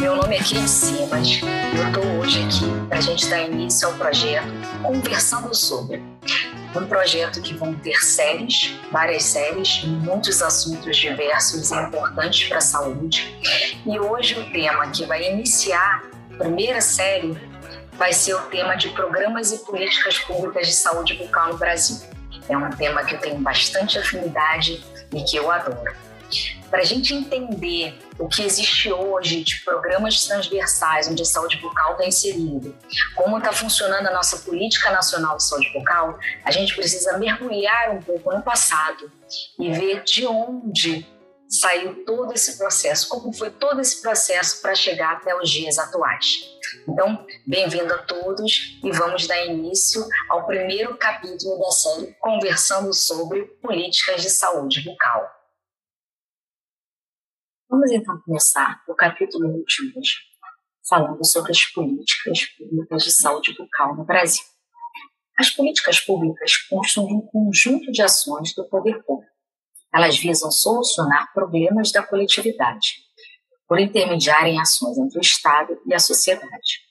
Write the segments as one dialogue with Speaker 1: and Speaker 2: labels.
Speaker 1: Meu nome é Kim Simas eu estou hoje aqui para a gente dar início ao projeto Conversando sobre. Um projeto que vão ter séries, várias séries, muitos assuntos diversos e importantes para a saúde. E hoje o tema que vai iniciar a primeira série vai ser o tema de programas e políticas públicas de saúde bucal no Brasil. É um tema que eu tenho bastante afinidade e que eu adoro. Para a gente entender o que existe hoje de programas transversais onde a saúde bucal está inserido, como está funcionando a nossa política nacional de saúde bucal, a gente precisa mergulhar um pouco no passado e ver de onde saiu todo esse processo, como foi todo esse processo para chegar até os dias atuais. Então, bem-vindo a todos e vamos dar início ao primeiro capítulo da série conversando sobre políticas de saúde bucal. Vamos então começar o capítulo último hoje, falando sobre as políticas públicas de saúde bucal no Brasil. As políticas públicas constam de um conjunto de ações do poder público. Elas visam solucionar problemas da coletividade, por intermediarem ações entre o Estado e a sociedade.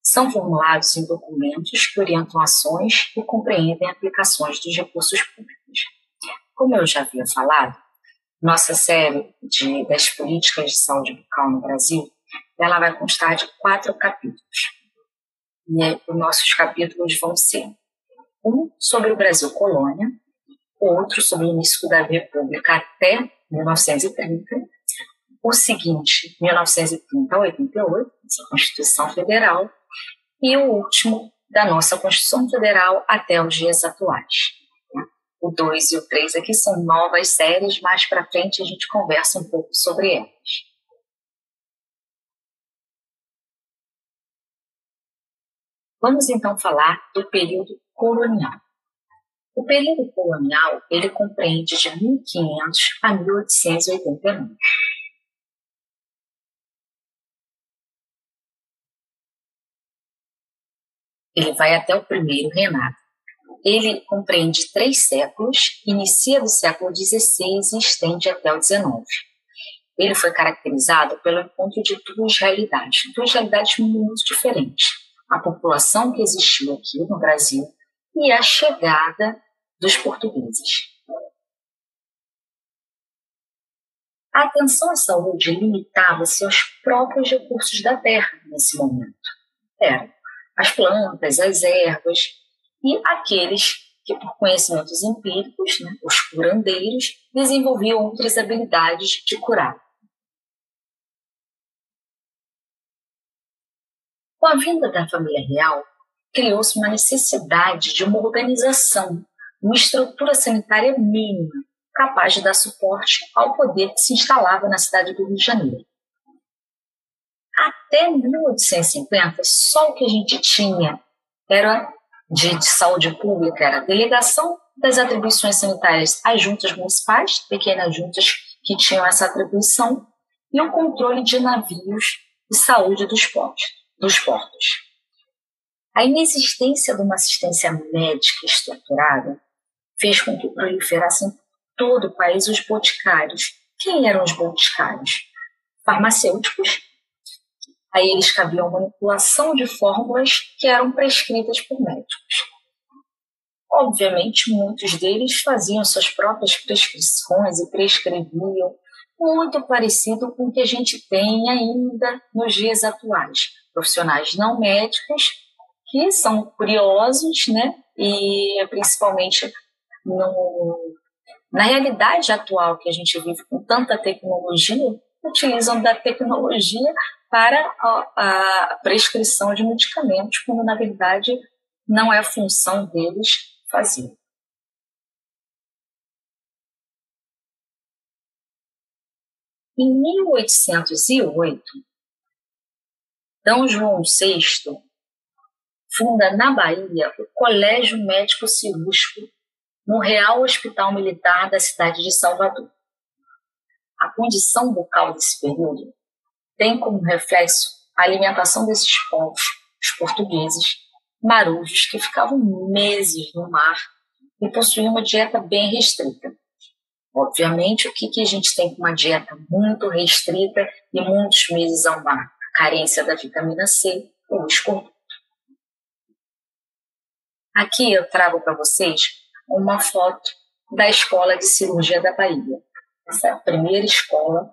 Speaker 1: São formulados em documentos que orientam ações e compreendem aplicações dos recursos públicos. Como eu já havia falado, nossa série de, das políticas de saúde bucal no Brasil, ela vai constar de quatro capítulos. E os nossos capítulos vão ser um sobre o Brasil colônia, outro sobre o início da República até 1930, o seguinte, 1930 a 88, nossa Constituição Federal, e o último da nossa Constituição Federal até os dias atuais. O 2 e o 3 aqui são novas séries, mais para frente a gente conversa um pouco sobre elas. Vamos então falar do período colonial. O período colonial ele compreende de 1500 a 1889. Ele vai até o primeiro reinado. Ele compreende três séculos, inicia do século XVI e estende até o XIX. Ele foi caracterizado pelo encontro de duas realidades, duas realidades muito diferentes. A população que existiu aqui no Brasil e a chegada dos portugueses. A atenção à saúde limitava-se aos próprios recursos da terra nesse momento. Eram as plantas, as ervas, e aqueles que, por conhecimentos empíricos, né, os curandeiros, desenvolviam outras habilidades de curar. Com a vinda da família real, criou-se uma necessidade de uma organização, uma estrutura sanitária mínima, capaz de dar suporte ao poder que se instalava na cidade do Rio de Janeiro. Até 1850, só o que a gente tinha era de, de saúde pública era a delegação das atribuições sanitárias às juntas municipais, pequenas juntas que tinham essa atribuição, e o controle de navios de saúde dos portos. Dos portos. A inexistência de uma assistência médica estruturada fez com que proliferassem todo o país os boticários. Quem eram os boticários? Farmacêuticos a eles cabia uma manipulação de fórmulas que eram prescritas por médicos. Obviamente, muitos deles faziam suas próprias prescrições e prescreviam, muito parecido com o que a gente tem ainda nos dias atuais. Profissionais não médicos que são curiosos, né? E principalmente no, na realidade atual que a gente vive com tanta tecnologia, utilizam da tecnologia para a, prescrição de medicamentos, quando na verdade não é a função deles fazer. Em 1808, D. João VI funda na Bahia o Colégio Médico Cirúrgico no Real Hospital Militar da cidade de Salvador. A condição bucal desse período tem como reflexo a alimentação desses povos, os portugueses, marujos, que ficavam meses no mar e possuía uma dieta bem restrita. Obviamente, o que, que a gente tem com uma dieta muito restrita e muitos meses a uma carência da vitamina C, o escorbuto. Aqui eu trago para vocês uma foto da Escola de Cirurgia da Bahia. Essa é primeira escola,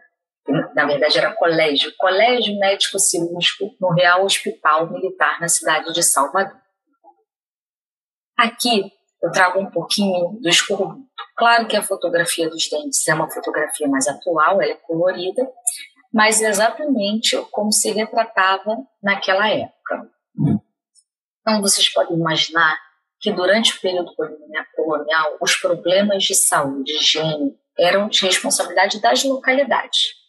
Speaker 1: na verdade era colégio, Colégio Médico Cirúrgico no Real Hospital Militar na cidade de Salvador. Aqui eu trago um pouquinho do escorbuto. Claro que a fotografia dos dentes é uma fotografia mais atual, ela é colorida, mas exatamente como se retratava naquela época. Então vocês podem imaginar que durante o período colonial os problemas de saúde higiene eram de responsabilidade das localidades.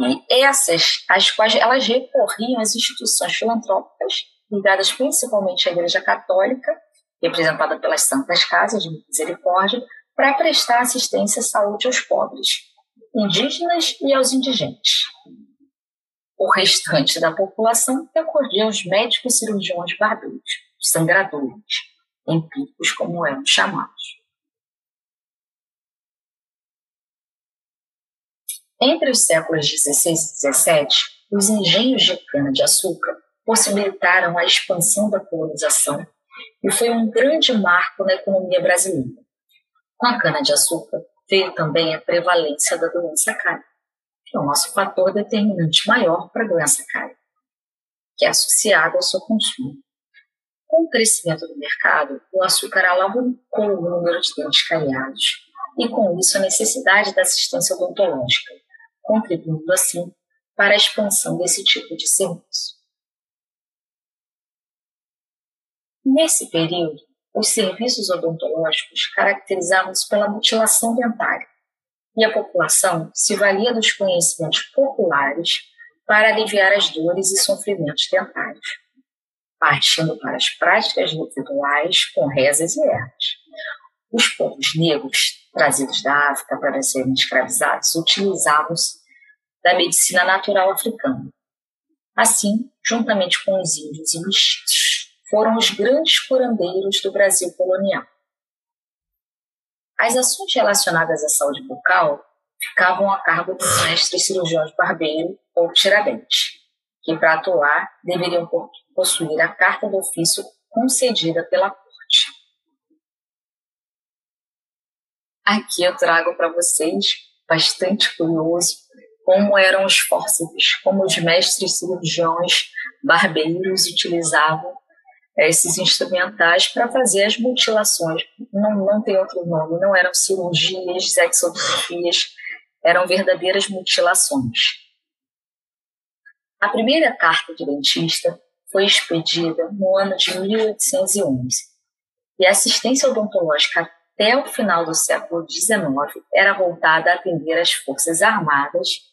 Speaker 1: E essas, as quais elas recorriam às instituições filantrópicas ligadas principalmente à Igreja Católica, representada pelas Santas Casas de Misericórdia, para prestar assistência à saúde aos pobres, indígenas e aos indigentes. O restante da população recorria aos médicos cirurgiões barbeiros sangradores, empíricos como eram chamados. Entre os séculos XVI e XVII, os engenhos de cana-de-açúcar possibilitaram a expansão da colonização e foi um grande marco na economia brasileira. Com a cana-de-açúcar veio também a prevalência da doença cárie, que é o nosso fator determinante maior para a doença cárie, que é associado ao seu consumo. Com o crescimento do mercado, o açúcar alavancou o número de dentes cariados e, com isso, a necessidade da assistência odontológica, contribuindo, assim, para a expansão desse tipo de serviço. Nesse período, os serviços odontológicos caracterizavam-se pela mutilação dentária, e a população se valia dos conhecimentos populares para aliviar as dores e sofrimentos dentários partindo para as práticas rituais com rezas e ervas. Os povos negros, trazidos da África para serem escravizados, utilizavam-se da medicina natural africana. Assim, juntamente com os índios e mestiços, foram os grandes curandeiros do Brasil colonial. As ações relacionadas à saúde bucal ficavam a cargo dos mestres cirurgiões barbeiro ou tiradentes, que para atuar deveriam possuir a carta do ofício concedida pela corte. Aqui eu trago para vocês, bastante curioso, como eram os fósseis, como os mestres cirurgiões barbeiros utilizavam esses instrumentais para fazer as mutilações. Não, não tem outro nome, não eram cirurgias, exodofias, eram verdadeiras mutilações. A primeira carta de dentista foi expedida no ano de 1811 e a assistência odontológica até o final do século XIX era voltada a atender as Forças Armadas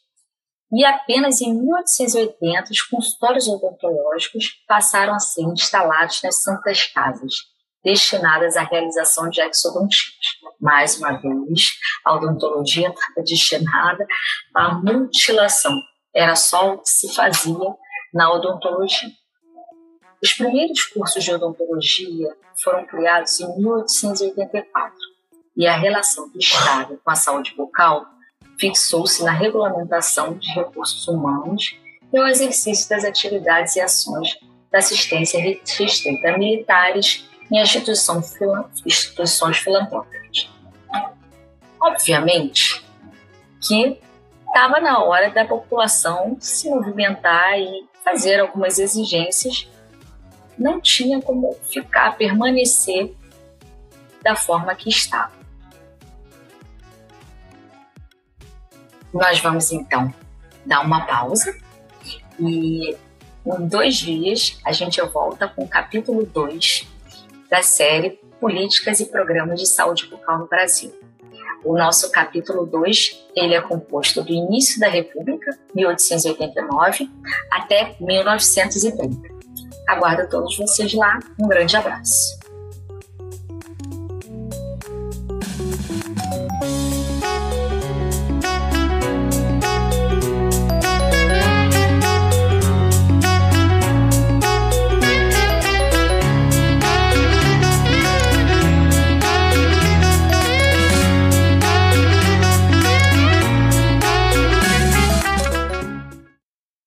Speaker 1: e apenas em 1880 os consultórios odontológicos passaram a ser instalados nas Santas Casas, destinadas à realização de exodontias. Mais uma vez, a odontologia estava destinada à mutilação, era só o que se fazia na odontologia. Os primeiros cursos de odontologia foram criados em 1884 e a relação do Estado com a saúde bucal fixou-se na regulamentação de recursos humanos e o exercício das atividades e ações da assistência restrita a militares em instituições, instituições filantrópicas. Obviamente que estava na hora da população se movimentar e fazer algumas exigências não tinha como ficar, permanecer da forma que estava. Nós vamos então dar uma pausa e em dois dias a gente volta com o capítulo 2 da série Políticas e Programas de Saúde Bucal no Brasil. O nosso capítulo 2 ele é composto do início da República, 1889, até 1930. Aguardo todos vocês lá. Um grande abraço.